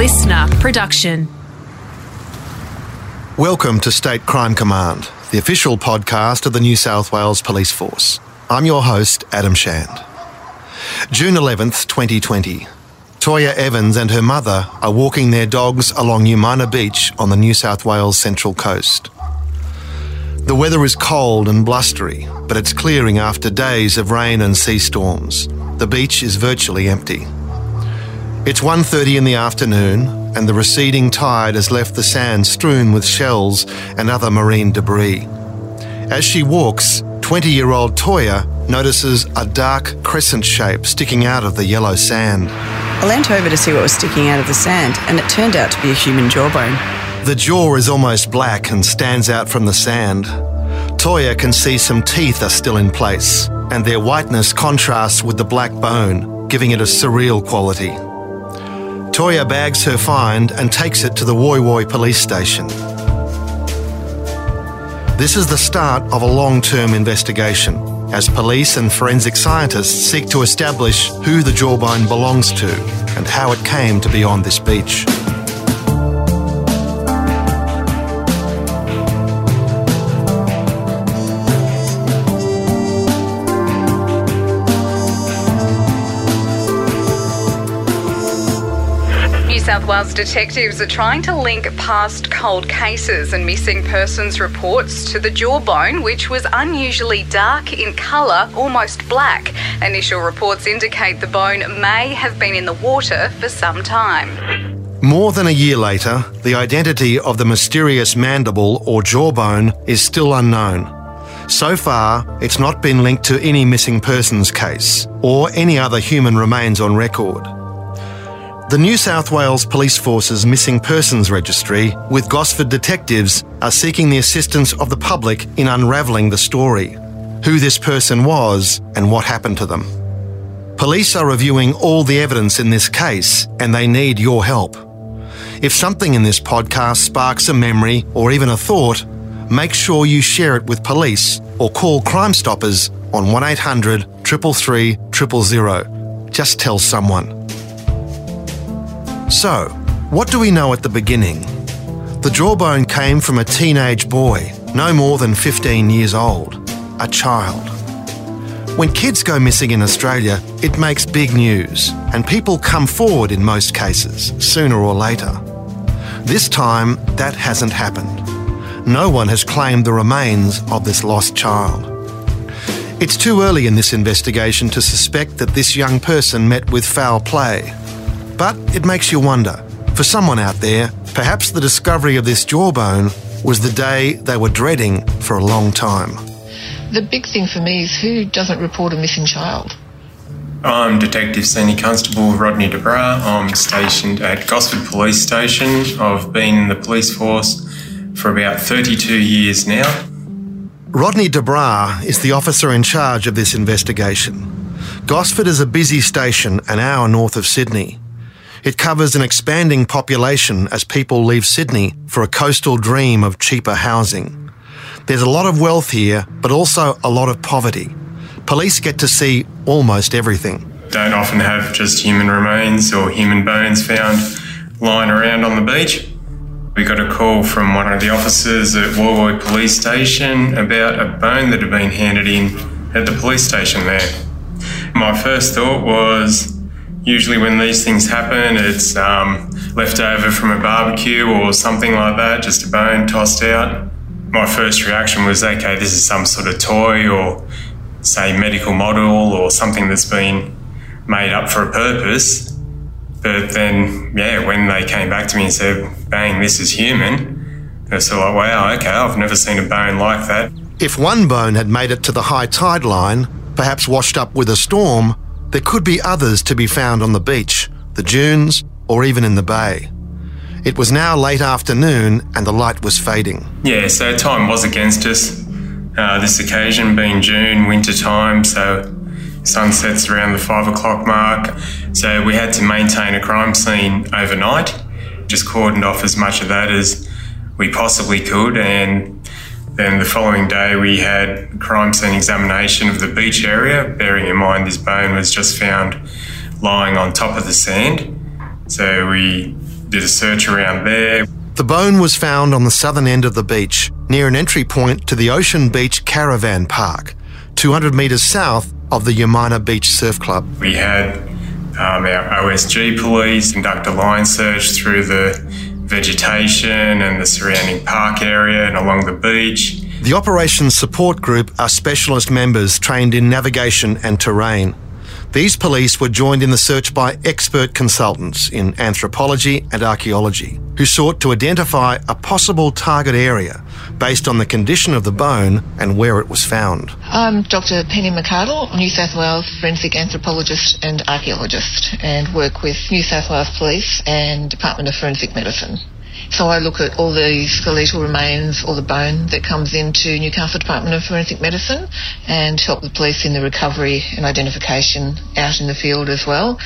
LiSTNR production. Welcome to State Crime Command, the official podcast of the New South Wales Police Force. I'm your host, Adam Shand. June 11th, 2020. Toya Evans and her mother are walking their dogs along Umina Beach on the New South Wales Central Coast. The weather is cold and blustery, but it's clearing after days of rain and sea storms. The beach is virtually empty. It's 1:30 in the afternoon, and the receding tide has left the sand strewn with shells and other marine debris. As she walks, 20-year-old Toya notices a dark crescent shape sticking out of the yellow sand. I leant over to see what was sticking out of the sand, and it turned out to be a human jawbone. The jaw is almost black and stands out from the sand. Toya can see some teeth are still in place, and their whiteness contrasts with the black bone, giving it a surreal quality. Toya bags her find and takes it to the Woy Woy police station. This is the start of a long term investigation as police and forensic scientists seek to establish who the jawbone belongs to and how it came to be on this beach. Detectives are trying to link past cold cases and missing persons reports to the jawbone, which was unusually dark in colour, almost black. Initial reports indicate the bone may have been in the water for some time. More than a year later, the identity of the mysterious mandible or jawbone is still unknown. So far, it's not been linked to any missing persons case or any other human remains on record. The New South Wales Police Force's Missing Persons Registry, with Gosford detectives, are seeking the assistance of the public in unravelling the story who this person was and what happened to them. Police are reviewing all the evidence in this case and they need your help. If something in this podcast sparks a memory or even a thought, make sure you share it with police or call Crime Stoppers on 1800 333 000. Just tell someone. So, what do we know at the beginning? The jawbone came from a teenage boy, no more than 15 years old, a child. When kids go missing in Australia, it makes big news, and people come forward in most cases, sooner or later. This time, that hasn't happened. No one has claimed the remains of this lost child. It's too early in this investigation to suspect that this young person met with foul play. But it makes you wonder. For someone out there, perhaps the discovery of this jawbone was the day they were dreading for a long time. The big thing for me is who doesn't report a missing child? I'm Detective Senior Constable Rodney DeBra. I'm stationed at Gosford Police Station. I've been in the police force for about 32 years now. Rodney DeBra is the officer in charge of this investigation. Gosford is a busy station an hour north of Sydney. It covers an expanding population as people leave Sydney for a coastal dream of cheaper housing. There's a lot of wealth here, but also a lot of poverty. Police get to see almost everything. Don't often have just human remains or human bones found lying around on the beach. We got a call from one of the officers at Woy Police Station about a bone that had been handed in at the police station there. My first thought was usually when these things happen, it's um, left over from a barbecue or something like that, just a bone tossed out. My first reaction was okay, this is some sort of toy or, say, medical model or something that's been made up for a purpose. But then, yeah, when they came back to me and said, bang, this is human, I was like, wow, okay, I've never seen a bone like that. If one bone had made it to the high tide line, perhaps washed up with a storm, there could be others to be found on the beach, the dunes, or even in the bay. It was now late afternoon and the light was fading. Yeah, so time was against us. Uh, this occasion being June, winter time, so sunsets around the five o'clock mark. So we had to maintain a crime scene overnight, just cordoned off as much of that as we possibly could. And then the following day, we had crime scene examination of the beach area, bearing in mind this bone was just found lying on top of the sand. So we did a search around there. The bone was found on the southern end of the beach, near an entry point to the Ocean Beach Caravan Park, 200 metres south of the Umina Beach Surf Club. We had um, our OSG police conduct a line search through the vegetation and the surrounding park area and along the beach. The Operations Support Group are specialist members trained in navigation and terrain. These police were joined in the search by expert consultants in anthropology and archaeology who sought to identify a possible target area based on the condition of the bone and where it was found. I'm Dr. Penny McArdle, New South Wales forensic anthropologist and archaeologist, and work with New South Wales Police and Department of Forensic Medicine. So I look at all the skeletal remains or the bone that comes into Newcastle Department of Forensic Medicine and help the police in the recovery and identification out in the field as well.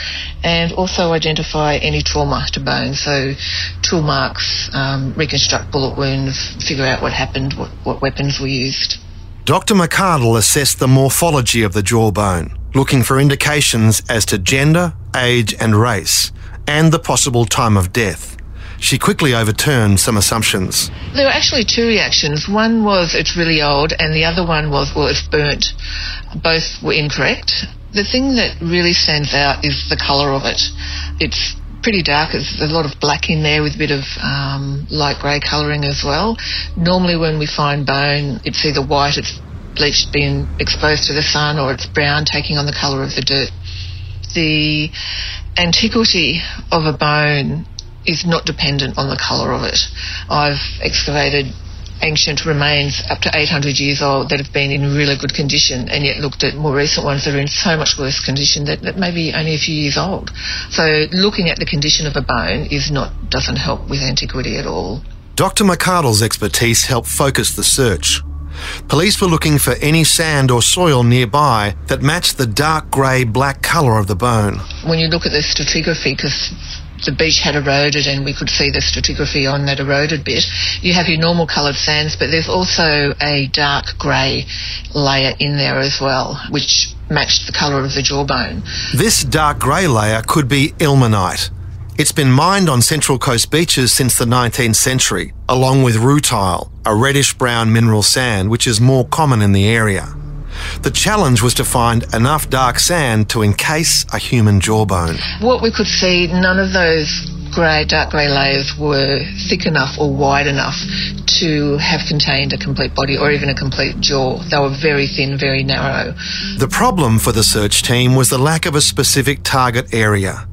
And also identify any trauma to bone. So tool marks, um, reconstruct bullet wounds, figure out what happened, what, what weapons were used. Dr. McArdle assessed the morphology of the jawbone, looking for indications as to gender, age, and race, and the possible time of death she quickly overturned some assumptions. There were actually two reactions. One was it's really old, and the other one was, well, it's burnt. Both were incorrect. The thing that really stands out is the colour of it. It's pretty dark. There's a lot of black in there with a bit of um, light grey colouring as well. Normally, when we find bone, it's either white, it's bleached, being exposed to the sun, or it's brown, taking on the colour of the dirt. The antiquity of a bone is not dependent on the colour of it. I've excavated ancient remains up to 800 years old that have been in really good condition and yet looked at more recent ones that are in so much worse condition that, that maybe only a few years old. So looking at the condition of a bone is not doesn't help with antiquity at all. Dr. McArdle's expertise helped focus the search. Police were looking for any sand or soil nearby that matched the dark grey black colour of the bone. When you look at the stratigraphy, because the beach had eroded and we could see the stratigraphy on that eroded bit. You have your normal coloured sands, but there's also a dark grey layer in there as well, which matched the colour of the jawbone. This dark grey layer could be ilmenite. It's been mined on Central Coast beaches since the 19th century, along with rutile, a reddish brown mineral sand which is more common in the area. The challenge was to find enough dark sand to encase a human jawbone. What we could see, none of those grey, dark grey layers were thick enough or wide enough to have contained a complete body or even a complete jaw. They were very thin, very narrow. The problem for the search team was the lack of a specific target area.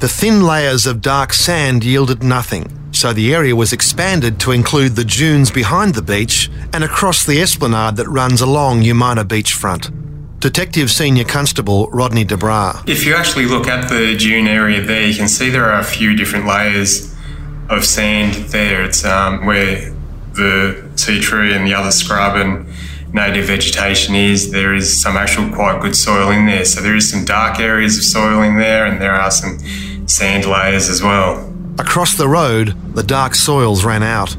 The thin layers of dark sand yielded nothing, so the area was expanded to include the dunes behind the beach and across the esplanade that runs along Umina beachfront. Detective Senior Constable Rodney DeBra. If you actually look at the dune area there, you can see there are a few different layers of sand there. It's um, where the tea tree and the other scrub and native vegetation is. There is some actual quite good soil in there. So there is some dark areas of soil in there, and there are some sand layers as well. Across the road, the dark soils ran out.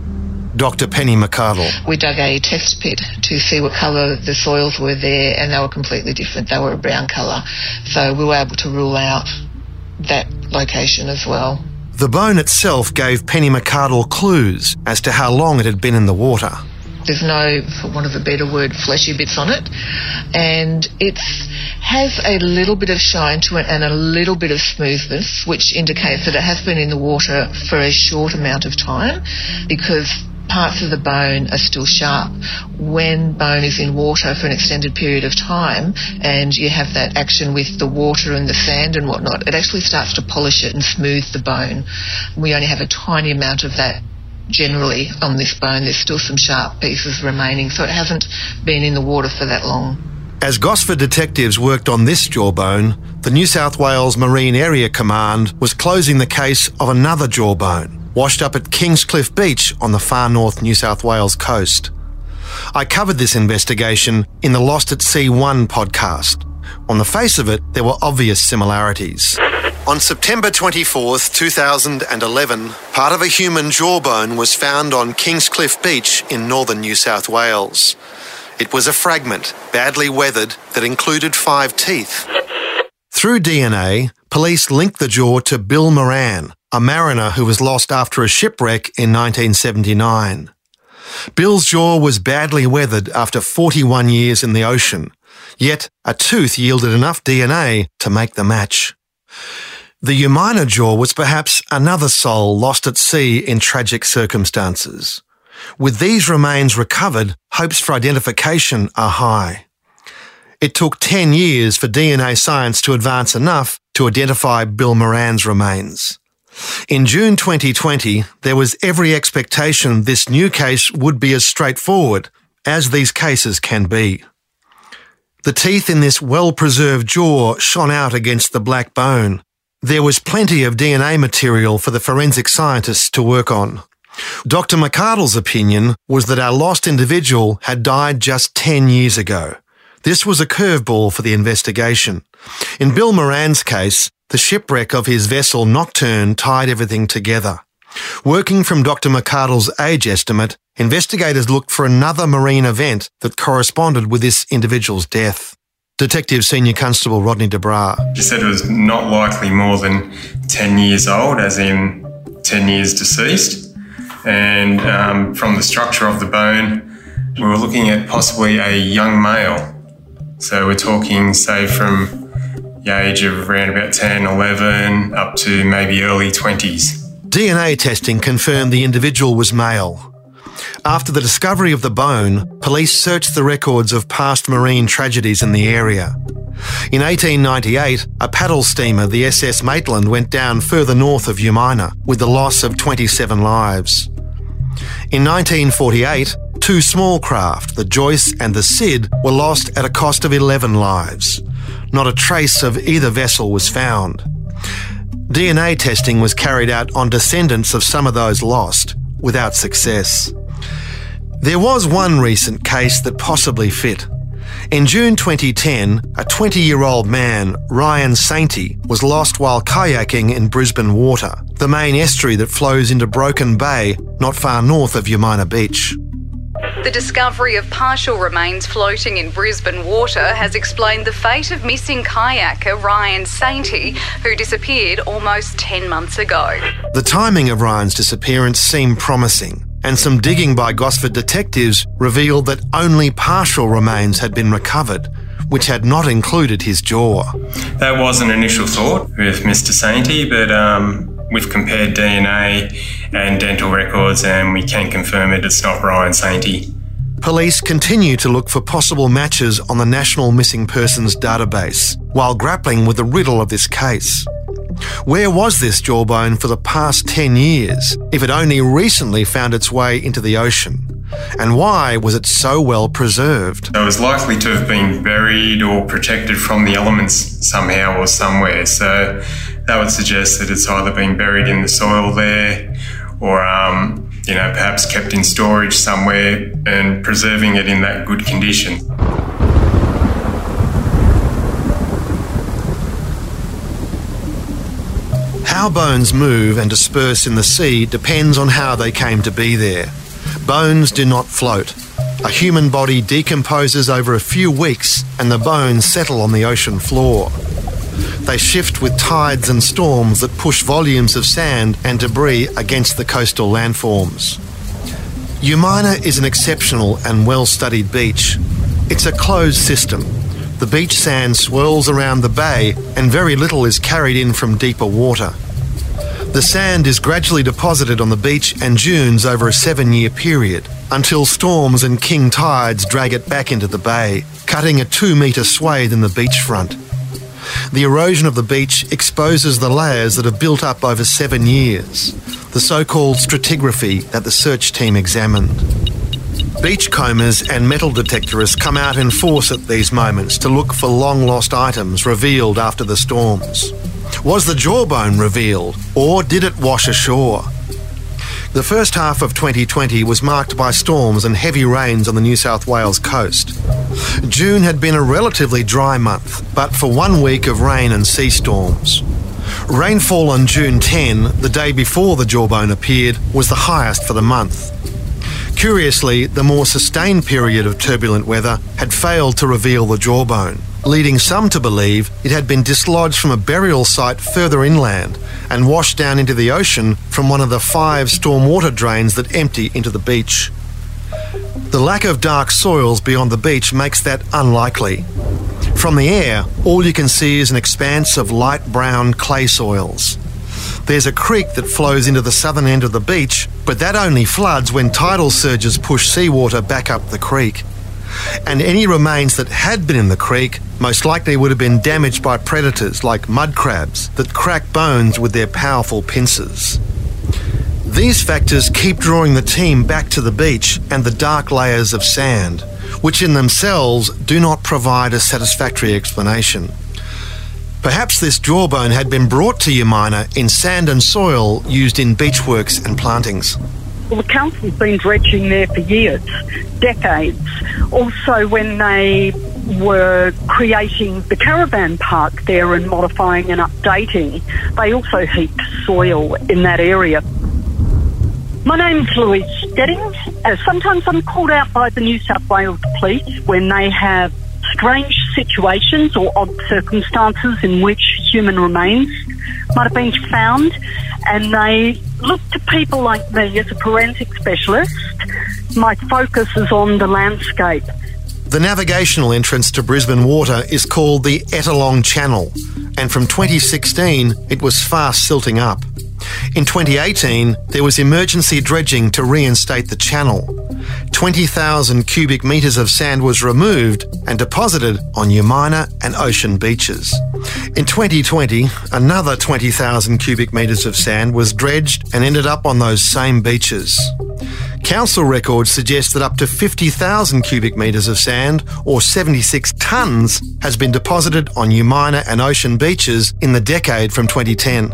Dr. Penny McArdle. We dug a test pit to see what colour the soils were there, and they were completely different. They were a brown colour. So we were able to rule out that location as well. The bone itself gave Penny McArdle clues as to how long it had been in the water. There's no, for want of a better word, fleshy bits on it. And it has a little bit of shine to it and a little bit of smoothness, which indicates that it has been in the water for a short amount of time because parts of the bone are still sharp. When bone is in water for an extended period of time and you have that action with the water and the sand and whatnot, it actually starts to polish it and smooth the bone. We only have a tiny amount of that generally on this bone. There's still some sharp pieces remaining, so it hasn't been in the water for that long. As Gosford detectives worked on this jawbone, the New South Wales Marine Area Command was closing the case of another jawbone washed up at Kingscliff Beach on the far north New South Wales coast. I covered this investigation in the Lost at Sea 1 podcast. On the face of it, there were obvious similarities. On September 24, 2011, part of a human jawbone was found on Kingscliff Beach in northern New South Wales. It was a fragment, badly weathered, that included five teeth. Through DNA, police linked the jaw to Bill Moran, a mariner who was lost after a shipwreck in 1979. Bill's jaw was badly weathered after 41 years in the ocean, yet a tooth yielded enough DNA to make the match. The Umina jaw was perhaps another soul lost at sea in tragic circumstances. With these remains recovered, hopes for identification are high. It took 10 years for DNA science to advance enough to identify Bill Moran's remains. In June 2020, there was every expectation this new case would be as straightforward as these cases can be. The teeth in this well-preserved jaw shone out against the black bone. There was plenty of DNA material for the forensic scientists to work on. Dr. McArdle's opinion was that our lost individual had died just 10 years ago. This was a curveball for the investigation. In Bill Moran's case, the shipwreck of his vessel Nocturne tied everything together. Working from Dr. McArdle's age estimate, investigators looked for another marine event that corresponded with this individual's death. Detective Senior Constable Rodney DeBra. She said it was not likely more than 10 years old, as in 10 years deceased. And um, from the structure of the bone, we were looking at possibly a young male. So we're talking, say, from the age of around about 10, 11, up to maybe early 20s. DNA testing confirmed the individual was male. After the discovery of the bone, police searched the records of past marine tragedies in the area. In 1898, a paddle steamer, the SS Maitland, went down further north of Umina with the loss of 27 lives. In 1948, two small craft, the Joyce and the Cid, were lost at a cost of 11 lives. Not a trace of either vessel was found. DNA testing was carried out on descendants of some of those lost, without success. There was one recent case that possibly fit. In June 2010, a 20 year old man, Ryan Sainty, was lost while kayaking in Brisbane Water, the main estuary that flows into Broken Bay, not far north of Umina Beach. The discovery of partial remains floating in Brisbane water has explained the fate of missing kayaker Ryan Sainty, who disappeared almost 10 months ago. The timing of Ryan's disappearance seemed promising, and some digging by Gosford detectives revealed that only partial remains had been recovered, which had not included his jaw. That was an initial thought with Mr. Sainty, but um, We've compared DNA and dental records, and we can confirm it. It's not Ryan Sainty. Police continue to look for possible matches on the National Missing Persons database while grappling with the riddle of this case. Where was this jawbone for the past 10 years if it only recently found its way into the ocean? And why was it so well preserved? It was likely to have been buried or protected from the elements somehow or somewhere. So that would suggest that it's either been buried in the soil there or, um, you know, perhaps kept in storage somewhere and preserving it in that good condition. How bones move and disperse in the sea depends on how they came to be there. Bones do not float. A human body decomposes over a few weeks and the bones settle on the ocean floor. They shift with tides and storms that push volumes of sand and debris against the coastal landforms. Umina is an exceptional and well studied beach. It's a closed system. The beach sand swirls around the bay and very little is carried in from deeper water. The sand is gradually deposited on the beach and dunes over a seven year period until storms and king tides drag it back into the bay, cutting a two metre swathe in the beachfront. The erosion of the beach exposes the layers that have built up over seven years, the so called stratigraphy that the search team examined. Beachcombers and metal detectorists come out in force at these moments to look for long lost items revealed after the storms. Was the jawbone revealed, or did it wash ashore? The first half of 2020 was marked by storms and heavy rains on the New South Wales coast. June had been a relatively dry month, but for one week of rain and sea storms. Rainfall on June 10, the day before the jawbone appeared, was the highest for the month. Curiously, the more sustained period of turbulent weather had failed to reveal the jawbone, leading some to believe it had been dislodged from a burial site further inland and washed down into the ocean from one of the five stormwater drains that empty into the beach. The lack of dark soils beyond the beach makes that unlikely. From the air, all you can see is an expanse of light brown clay soils. There's a creek that flows into the southern end of the beach, but that only floods when tidal surges push seawater back up the creek. And any remains that had been in the creek most likely would have been damaged by predators like mud crabs that crack bones with their powerful pincers. These factors keep drawing the team back to the beach and the dark layers of sand, which in themselves do not provide a satisfactory explanation. Perhaps this jawbone had been brought to Umina in sand and soil used in beachworks and plantings. Well, the council's been dredging there for years, decades. Also, when they were creating the caravan park there and modifying and updating, they also heaped soil in that area. My name's Louise Stedding. Uh, sometimes I'm called out by the New South Wales Police when they have strange situations or odd circumstances in which human remains might have been found, and they look to people like me as a forensic specialist. My focus is on the landscape. The navigational entrance to Brisbane Water is called the Ettalong Channel, and from 2016 it was fast silting up. In 2018, there was emergency dredging to reinstate the channel. 20,000 cubic metres of sand was removed and deposited on Umina and ocean beaches. In 2020, another 20,000 cubic metres of sand was dredged and ended up on those same beaches. Council records suggest that up to 50,000 cubic metres of sand, or 76 tonnes, has been deposited on Umina and ocean beaches in the decade from 2010.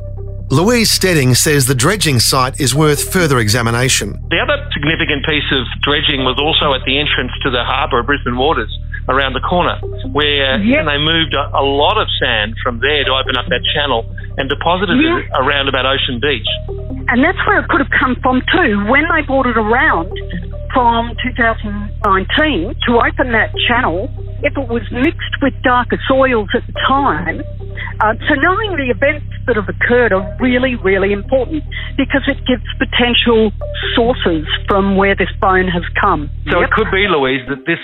Louise Stedding says the dredging site is worth further examination. The other significant piece of dredging was also at the entrance to the harbour of Brisbane Waters around the corner, where uh, Yep. they moved a, a lot of sand from there to open up that channel and deposited Yeah. it around about Ocean Beach. And that's where it could have come from too. When they brought it around from 2019 to open that channel, if it was mixed with darker soils at the time, uh, so knowing the events that have occurred are really, really important because it gives potential sources from where this bone has come. So Yep. it could be, Louise, that this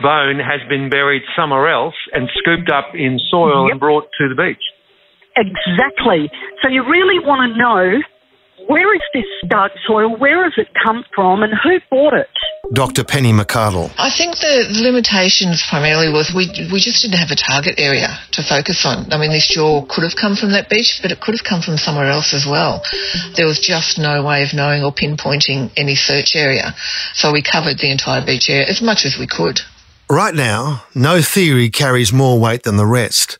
bone has been buried somewhere else and scooped up in soil Yep. and brought to the beach. Exactly. So you really want to know where is this dark soil, where has it come from, and who bought it? Dr. Penny McArdle. I think the limitations primarily was we we just didn't have a target area to focus on. I mean, this jaw could have come from that beach, but it could have come from somewhere else as well. There was just no way of knowing or pinpointing any search area, so we covered the entire beach area as much as we could. Right now, no theory carries more weight than the rest.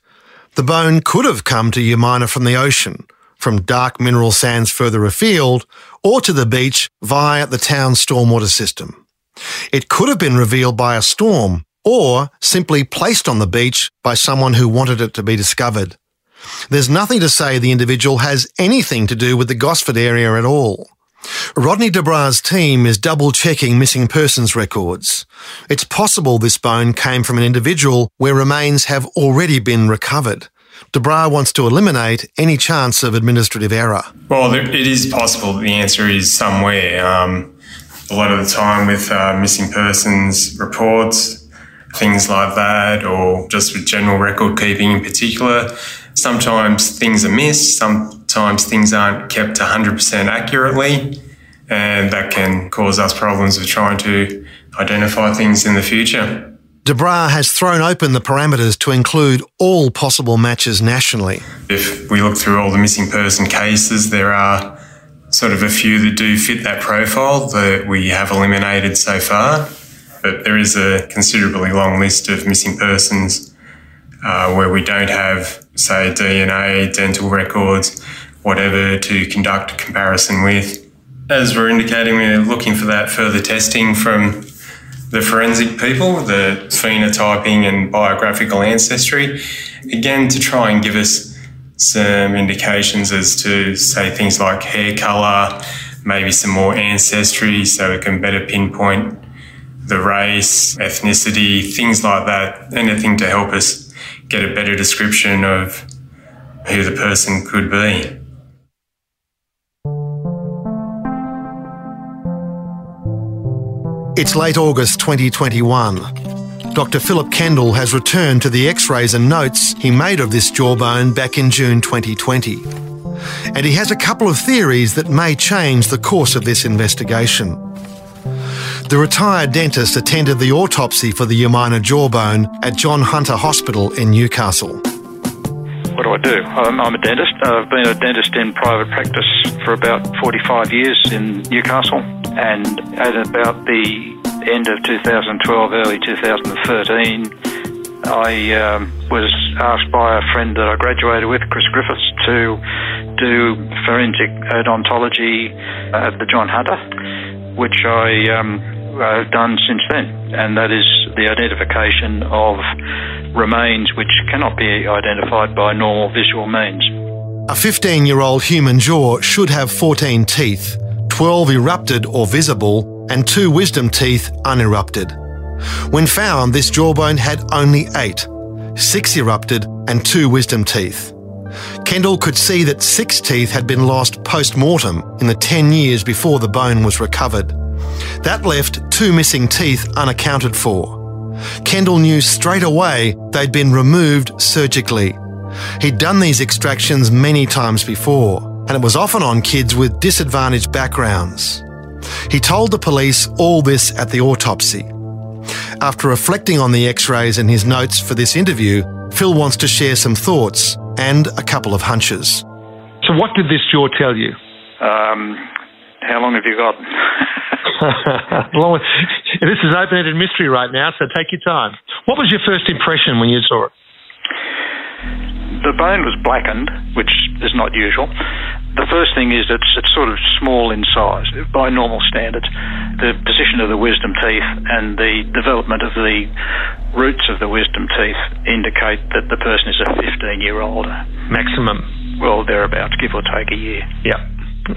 The bone could have come to Umina from the ocean, from dark mineral sands further afield, or to the beach via the town's stormwater system. It could have been revealed by a storm, or simply placed on the beach by someone who wanted it to be discovered. There's nothing to say the individual has anything to do with the Gosford area at all. Rodney DeBra's team is double checking missing persons records. It's possible this bone came from an individual where remains have already been recovered. DeBra wants to eliminate any chance of administrative error. Well, it is possible that the answer is somewhere. Um, a lot of the time with uh, missing persons reports, things like that, or just with general record keeping in particular, sometimes things are missed, sometimes things aren't kept 100% accurately, and that can cause us problems with trying to identify things in the future. DeBra has thrown open the parameters to include all possible matches nationally. If we look through all the missing person cases, there are sort of a few that do fit that profile that we have eliminated so far. But there is a considerably long list of missing persons uh, where we don't have, say, DNA, dental records, whatever to conduct a comparison with. As we're indicating, we're looking for that further testing from the forensic people, the phenotyping and biogeographical ancestry, again to try and give us some indications as to, say, things like hair color, maybe some more ancestry, so it can better pinpoint the race, ethnicity, things like that, anything to help us get a better description of who the person could be. It's late August 2021. Dr. Philip Kendall has returned to the x rays and notes he made of this jawbone back in June 2020. And he has a couple of theories that may change the course of this investigation. The retired dentist attended the autopsy for the Umina jawbone at John Hunter Hospital in Newcastle. What do I do? I'm, I'm, a dentist. I've been a dentist in private practice for about 45 years in Newcastle, and at about the end of 2012, early 2013, I um, was asked by a friend that I graduated with, Chris Griffiths, to do forensic odontology at the John Hunter, which I um, have done since then, and that is the identification of remains which cannot be identified by normal visual means. A 15 year old human jaw should have 14 teeth, 12 erupted or visible, and two wisdom teeth unerupted. When found, this jawbone had only eight, six erupted and two wisdom teeth. Kendall could see that six teeth had been lost post mortem in the 10 years before the bone was recovered. That left two missing teeth unaccounted for. Kendall knew straight away they'd been removed surgically. He'd done these extractions many times before, and it was often on kids with disadvantaged backgrounds. He told the police all this at the autopsy. After reflecting on the x rays and his notes for this interview, Phil wants to share some thoughts and a couple of hunches. So, what did this jaw tell you? Um, how long have you got? this is open-ended mystery right now, so take your time. What was your first impression when you saw it? The bone was blackened, which is not usual. The first thing is it's, it's sort of small in size by normal standards. The position of the wisdom teeth and the development of the roots of the wisdom teeth indicate that the person is a 15 year old. Maximum. Well, thereabouts, give or take a year. Yeah.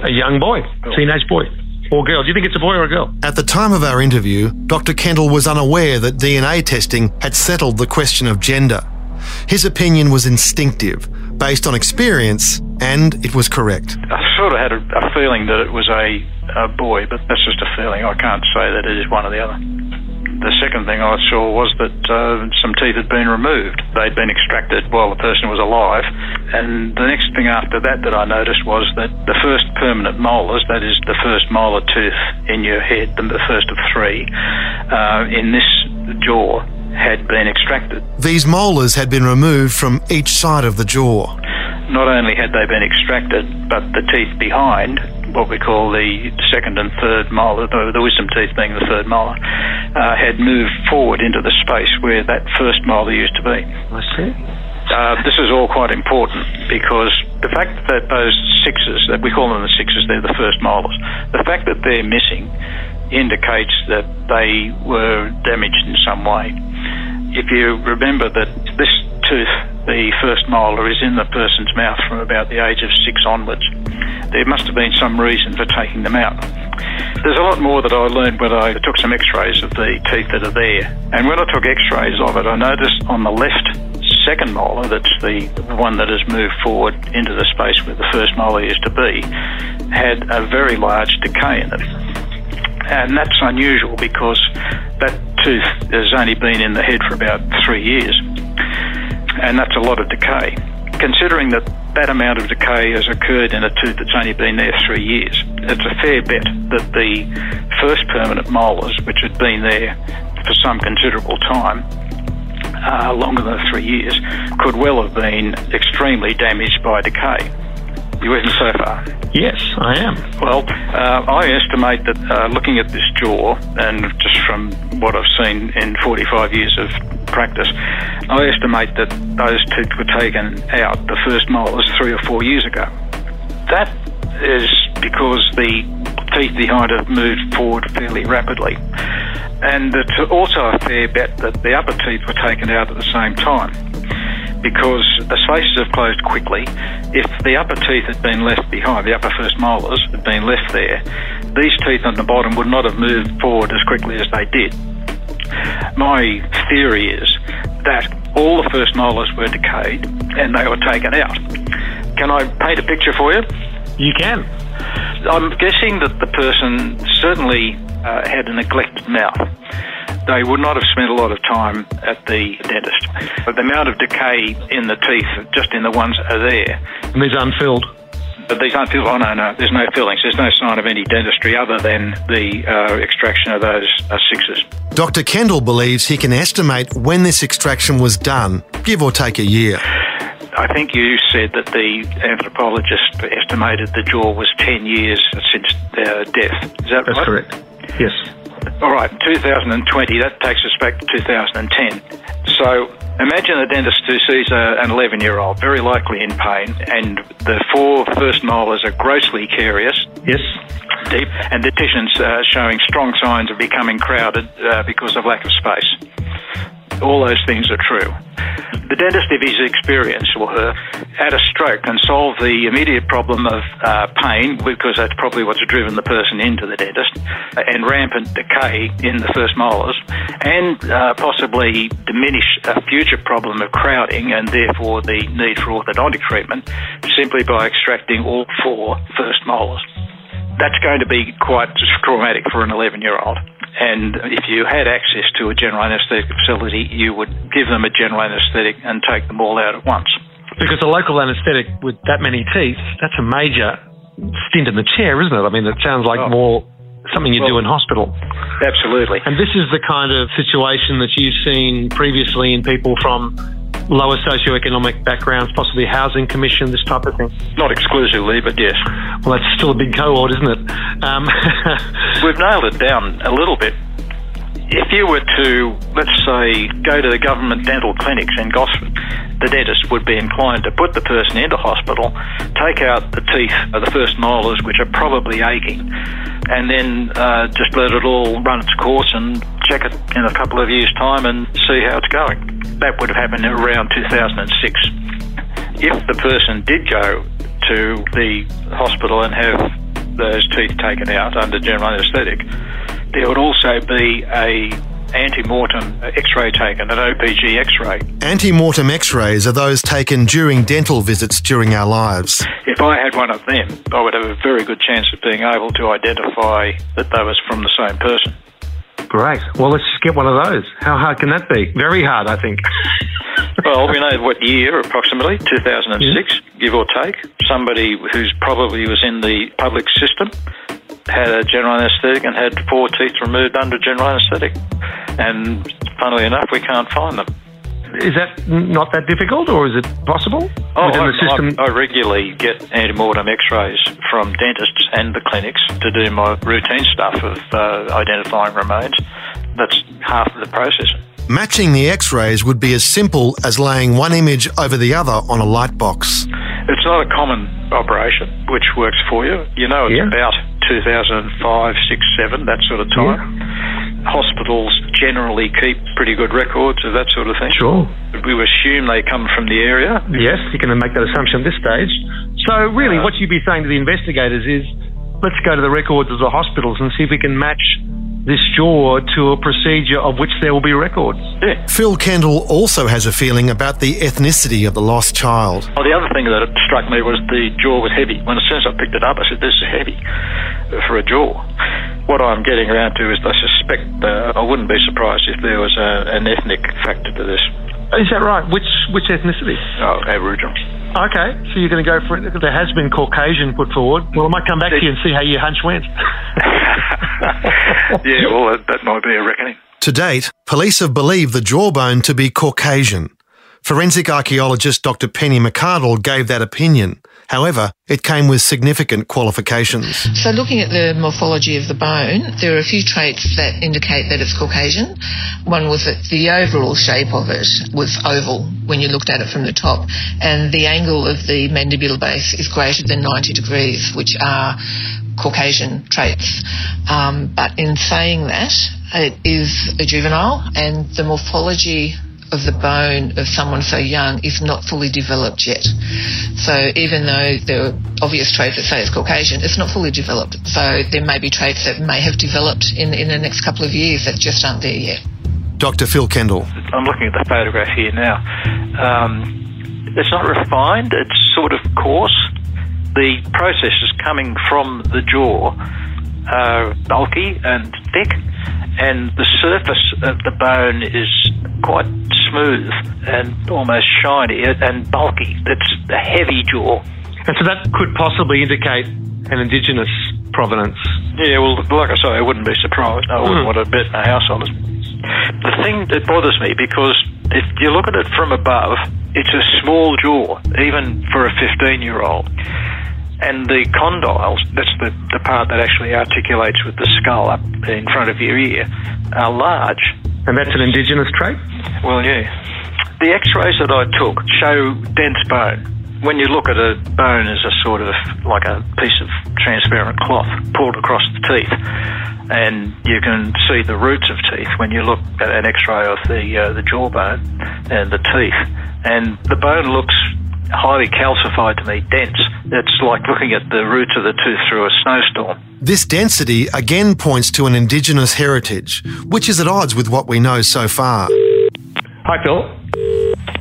A young boy, teenage boy or girl? Do you think it's a boy or a girl? At the time of our interview, Dr. Kendall was unaware that DNA testing had settled the question of gender. His opinion was instinctive, based on experience, and it was correct. I sort of had a, a feeling that it was a, a boy, but that's just a feeling. I can't say that it is one or the other. The second thing I saw was that uh, some teeth had been removed. They'd been extracted while the person was alive. And the next thing after that that I noticed was that the first permanent molars, that is the first molar tooth in your head, the first of three, uh, in this jaw, had been extracted. These molars had been removed from each side of the jaw. Not only had they been extracted, but the teeth behind what we call the second and third molar, the wisdom teeth being the third molar, uh, had moved forward into the space where that first molar used to be. I see. Uh, this is all quite important because the fact that those sixes, that we call them the sixes, they're the first molars, the fact that they're missing indicates that they were damaged in some way. If you remember that this tooth, the first molar, is in the person's mouth from about the age of six onwards, there must have been some reason for taking them out. There's a lot more that I learned when I took some x-rays of the teeth that are there. And when I took x-rays of it, I noticed on the left second molar, that's the one that has moved forward into the space where the first molar used to be, had a very large decay in it. And that's unusual because that tooth has only been in the head for about three years. And that's a lot of decay. Considering that that amount of decay has occurred in a tooth that's only been there three years, it's a fair bet that the first permanent molars, which had been there for some considerable time, uh, longer than three years, could well have been extremely damaged by decay. You with me so far? Yes, I am. Well, uh, I estimate that uh, looking at this jaw, and just from what I've seen in 45 years of practice, I estimate that those teeth were taken out, the first molars, three or four years ago. That is because the teeth behind it moved forward fairly rapidly. And it's also a fair bet that the upper teeth were taken out at the same time because the spaces have closed quickly. If the upper teeth had been left behind, the upper first molars had been left there, these teeth on the bottom would not have moved forward as quickly as they did. My theory is that all the first molars were decayed and they were taken out. Can I paint a picture for you? You can. I'm guessing that the person certainly uh, had a neglected mouth. They would not have spent a lot of time at the dentist. But the amount of decay in the teeth, just in the ones that are there. And these unfilled? But these aren't filled. Oh, no, no. There's no fillings. There's no sign of any dentistry other than the uh, extraction of those uh, sixes. Dr. Kendall believes he can estimate when this extraction was done, give or take a year. I think you said that the anthropologist estimated the jaw was 10 years since their death. Is that That's right? correct. Yes. All right, 2020, that takes us back to 2010. So imagine a dentist who sees a, an 11 year old, very likely in pain, and the four first molars are grossly carious. Yes. Deep, and the dentitions uh, showing strong signs of becoming crowded uh, because of lack of space. All those things are true. The dentist, if he's experienced or her, add a stroke and solve the immediate problem of uh, pain, because that's probably what's driven the person into the dentist, and rampant decay in the first molars, and uh, possibly diminish a future problem of crowding and therefore the need for orthodontic treatment simply by extracting all four first molars. That's going to be quite traumatic for an 11 year old. And if you had access to a general anaesthetic facility, you would give them a general anaesthetic and take them all out at once. Because a local anaesthetic with that many teeth, that's a major stint in the chair, isn't it? I mean, it sounds like Oh. more something you do in hospital. Absolutely. And this is the kind of situation that you've seen previously in people from lower socioeconomic backgrounds, possibly housing commission, this type of thing. Not exclusively, but yes. Well, that's still a big cohort, isn't it? Um, We've nailed it down a little bit. If you were to, let's say, go to the government dental clinics in Gosford, the dentist would be inclined to put the person into hospital, take out the teeth of the first molars, which are probably aching, and then uh, just let it all run its course and check it in a couple of years' time and see how it's going. That would have happened around 2006. If the person did go to the hospital and have those teeth taken out under general anaesthetic, there would also be a ante-mortem X-ray taken, an OPG X-ray. Antemortem x rays are those taken during dental visits during our lives. If I had one of them, I would have a very good chance of being able to identify that they was from the same person. Great. Well, let's just get one of those. How hard can that be? Very hard, I think. Well, we know what year, approximately, 2006, give or take. Somebody who's probably was in the public system had a general anaesthetic and had four teeth removed under general anaesthetic. And funnily enough, we can't find them. Is that not that difficult, or is it possible Oh, within I, the system? I, I regularly get antemortem x-rays from dentists and the clinics to do my routine stuff of uh, identifying remains. That's half of the process. Matching the x rays would be as simple as laying one image over the other on a light box. It's not a common operation, which works for you. You know, it's Yeah. about 2005, 6, 7, that sort of time. Hospitals generally keep pretty good records of that sort of thing. Sure. We assume they come from the area. Yes, you can make that assumption at this stage. So, really, uh, what you'd be saying to the investigators is let's go to the records of the hospitals and see if we can match this jaw to a procedure of which there will be records. Yeah. Phil Kendall also has a feeling about the ethnicity of the lost child. Well, the other thing that struck me was the jaw was heavy. When as soon as I picked it up, I said, "This is heavy for a jaw." What I'm getting around to is, I suspect uh, I wouldn't be surprised if there was a, an ethnic factor to this. Is that right? Which which ethnicity? Oh, Aboriginal. Okay, so you're going to go for it. There has been Caucasian put forward. Well, I might come back to you and see how your hunch went. yeah, well, that, might be a reckoning. To date, police have believed the jawbone to be Caucasian. Forensic archaeologist Dr. Penny McArdle gave that opinion. However, it came with significant qualifications. So, looking at the morphology of the bone, there are a few traits that indicate that it's Caucasian. One was that the overall shape of it was oval when you looked at it from the top, and the angle of the mandibular base is greater than 90 degrees, which are Caucasian traits. Um, but in saying that, it is a juvenile, and the morphology of the bone of someone so young is not fully developed yet. So even though there are obvious traits that say it's Caucasian, it's not fully developed. So there may be traits that may have developed in, in the next couple of years that just aren't there yet. Dr. Phil Kendall. I'm looking at the photograph here now. Um, it's not refined, it's sort of coarse. The process is coming from the jaw are bulky and thick, and the surface of the bone is quite smooth and almost shiny and bulky. It's a heavy jaw. And so that could possibly indicate an indigenous provenance. Yeah, well, like I say, I wouldn't be surprised. I wouldn't Mm. want to bet my house on it. The thing that bothers me, because if you look at it from above, it's a small jaw, even for a 15 year old. And the condyles, that's the, the part that actually articulates with the skull up in front of your ear, are large. And that's an indigenous trait? Well, yeah. The x rays that I took show dense bone. When you look at a bone as a sort of like a piece of transparent cloth pulled across the teeth, and you can see the roots of teeth when you look at an x ray of the, uh, the jawbone and the teeth. And the bone looks highly calcified to me, dense. It's like looking at the roots of the tooth through a snowstorm. This density again points to an indigenous heritage, which is at odds with what we know so far. Hi, Phil.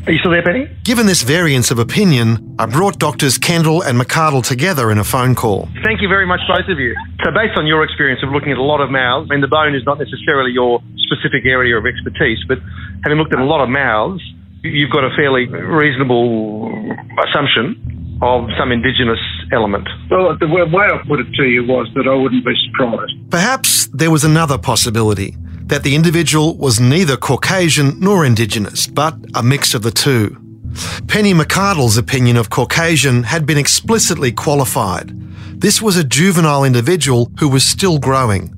Are you still there, Penny? Given this variance of opinion, I brought doctors Kendall and McArdle together in a phone call. Thank you very much, both of you. So, based on your experience of looking at a lot of mouths, I mean, the bone is not necessarily your specific area of expertise, but having looked at a lot of mouths, you've got a fairly reasonable assumption of some indigenous element. Well, the way I put it to you was that I wouldn't be surprised. Perhaps there was another possibility that the individual was neither Caucasian nor Indigenous, but a mix of the two. Penny McArdle's opinion of Caucasian had been explicitly qualified. This was a juvenile individual who was still growing.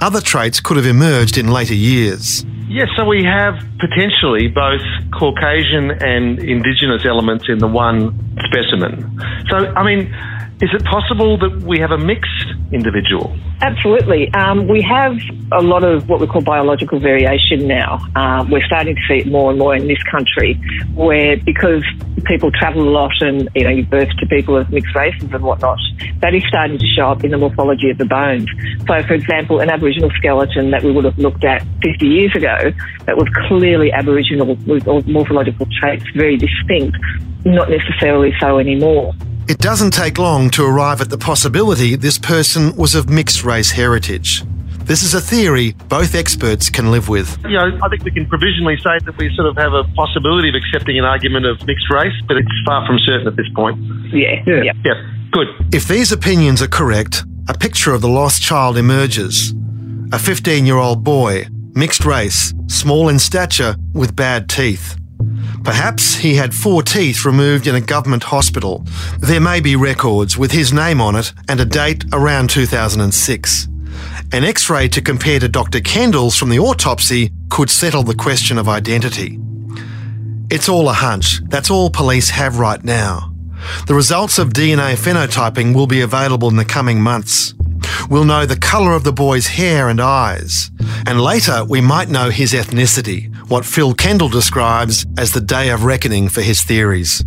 Other traits could have emerged in later years. Yes, so we have potentially both Caucasian and Indigenous elements in the one specimen. So, I mean, is it possible that we have a mixed individual? Absolutely. Um, we have a lot of what we call biological variation now. Um, we're starting to see it more and more in this country, where because people travel a lot and you know you birth to people of mixed races and whatnot, that is starting to show up in the morphology of the bones. So, for example, an Aboriginal skeleton that we would have looked at 50 years ago that was clearly Aboriginal with morphological traits very distinct, not necessarily so anymore. It doesn't take long to arrive at the possibility this person was of mixed race heritage. This is a theory both experts can live with. You know, I think we can provisionally say that we sort of have a possibility of accepting an argument of mixed race, but it's far from certain at this point. Yeah. Yeah. Yeah. Good. If these opinions are correct, a picture of the lost child emerges. A 15 year old boy, mixed race, small in stature, with bad teeth. Perhaps he had four teeth removed in a government hospital. There may be records with his name on it and a date around 2006. An x ray to compare to Dr. Kendall's from the autopsy could settle the question of identity. It's all a hunch. That's all police have right now. The results of DNA phenotyping will be available in the coming months. We'll know the colour of the boy's hair and eyes. And later, we might know his ethnicity, what Phil Kendall describes as the day of reckoning for his theories.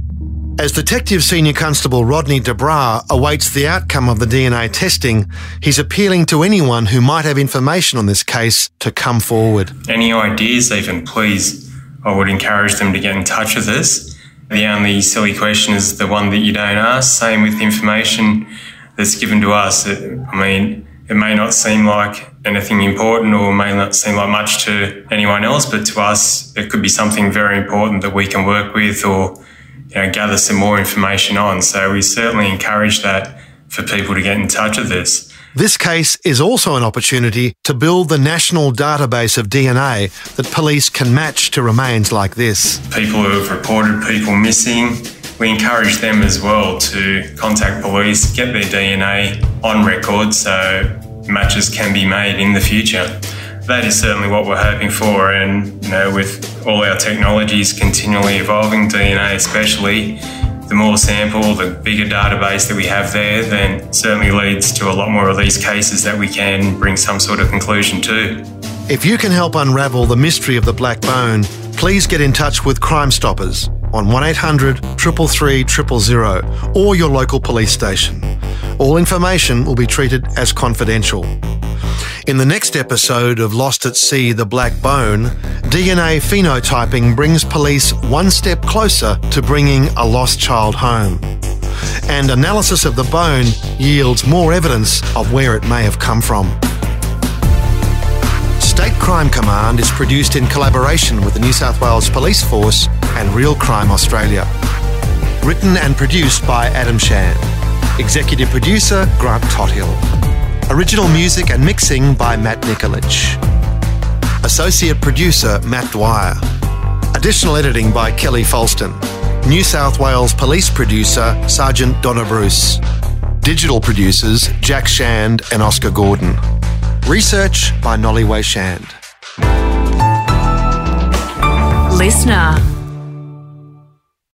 As Detective Senior Constable Rodney DeBra awaits the outcome of the DNA testing, he's appealing to anyone who might have information on this case to come forward. Any ideas, even, please, I would encourage them to get in touch with us. The only silly question is the one that you don't ask. Same with information that's given to us. It, I mean, it may not seem like anything important or may not seem like much to anyone else, but to us, it could be something very important that we can work with or you know, gather some more information on. So we certainly encourage that for people to get in touch with us. This case is also an opportunity to build the national database of DNA that police can match to remains like this. People who have reported people missing, we encourage them as well to contact police, get their DNA on record so matches can be made in the future. That is certainly what we're hoping for, and you know, with all our technologies continually evolving, DNA especially, the more sample, the bigger database that we have there, then certainly leads to a lot more of these cases that we can bring some sort of conclusion to. If you can help unravel the mystery of the black bone, please get in touch with Crime Stoppers on 1800 333 000 or your local police station. All information will be treated as confidential. In the next episode of Lost at Sea The Black Bone, DNA phenotyping brings police one step closer to bringing a lost child home. and analysis of the bone yields more evidence of where it may have come from. State Crime Command is produced in collaboration with the New South Wales Police Force and Real Crime Australia. Written and produced by Adam Shand. Executive producer Grant Tothill. Original music and mixing by Matt Nikolic. Associate producer Matt Dwyer. Additional editing by Kelly Falston. New South Wales Police producer Sergeant Donna Bruce. Digital producers Jack Shand and Oscar Gordon. Research by Nolly Way Shand. LiSTNR.